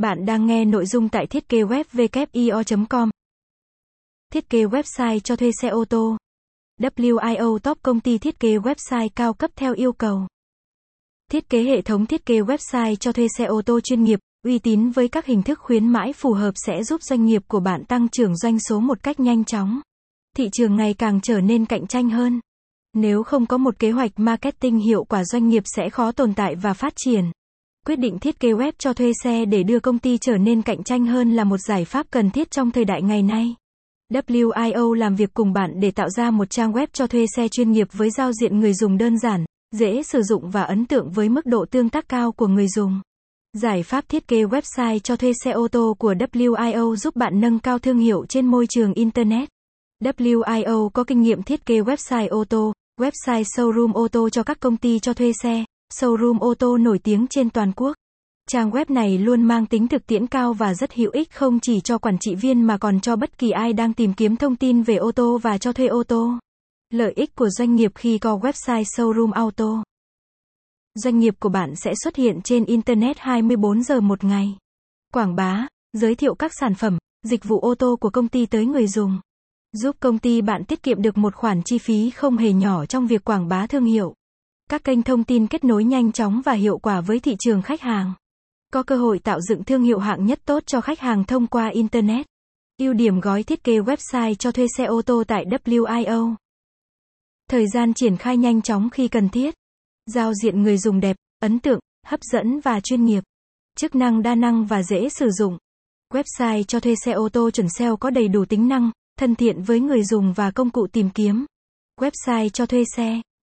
Bạn đang nghe nội dung tại thiết kế web com Thiết kế website cho thuê xe ô tô. WIO Top công ty thiết kế website cao cấp theo yêu cầu. Thiết kế hệ thống thiết kế website cho thuê xe ô tô chuyên nghiệp, uy tín với các hình thức khuyến mãi phù hợp sẽ giúp doanh nghiệp của bạn tăng trưởng doanh số một cách nhanh chóng. Thị trường ngày càng trở nên cạnh tranh hơn. Nếu không có một kế hoạch marketing hiệu quả doanh nghiệp sẽ khó tồn tại và phát triển. Quyết định thiết kế web cho thuê xe để đưa công ty trở nên cạnh tranh hơn là một giải pháp cần thiết trong thời đại ngày nay. WIO làm việc cùng bạn để tạo ra một trang web cho thuê xe chuyên nghiệp với giao diện người dùng đơn giản, dễ sử dụng và ấn tượng với mức độ tương tác cao của người dùng. Giải pháp thiết kế website cho thuê xe ô tô của WIO giúp bạn nâng cao thương hiệu trên môi trường Internet. WIO có kinh nghiệm thiết kế website ô tô, website showroom ô tô cho các công ty cho thuê xe, showroom ô tô nổi tiếng trên toàn quốc. Trang web này luôn mang tính thực tiễn cao và rất hữu ích không chỉ cho quản trị viên mà còn cho bất kỳ ai đang tìm kiếm thông tin về ô tô và cho thuê ô tô. Lợi ích của doanh nghiệp khi có website showroom auto. Doanh nghiệp của bạn sẽ xuất hiện trên Internet 24 giờ một ngày. Quảng bá, giới thiệu các sản phẩm, dịch vụ ô tô của công ty tới người dùng. Giúp công ty bạn tiết kiệm được một khoản chi phí không hề nhỏ trong việc quảng bá thương hiệu. Các kênh thông tin kết nối nhanh chóng và hiệu quả với thị trường khách hàng. Có cơ hội tạo dựng thương hiệu hạng nhất tốt cho khách hàng thông qua Internet. Ưu điểm gói thiết kế website cho thuê xe ô tô tại WIO. Thời gian triển khai nhanh chóng khi cần thiết. Giao diện người dùng đẹp, ấn tượng, hấp dẫn và chuyên nghiệp. Chức năng đa năng và dễ sử dụng. Website cho thuê xe ô tô chuẩn SEO có đầy đủ tính năng, thân thiện với người dùng và công cụ tìm kiếm. Website cho thuê xe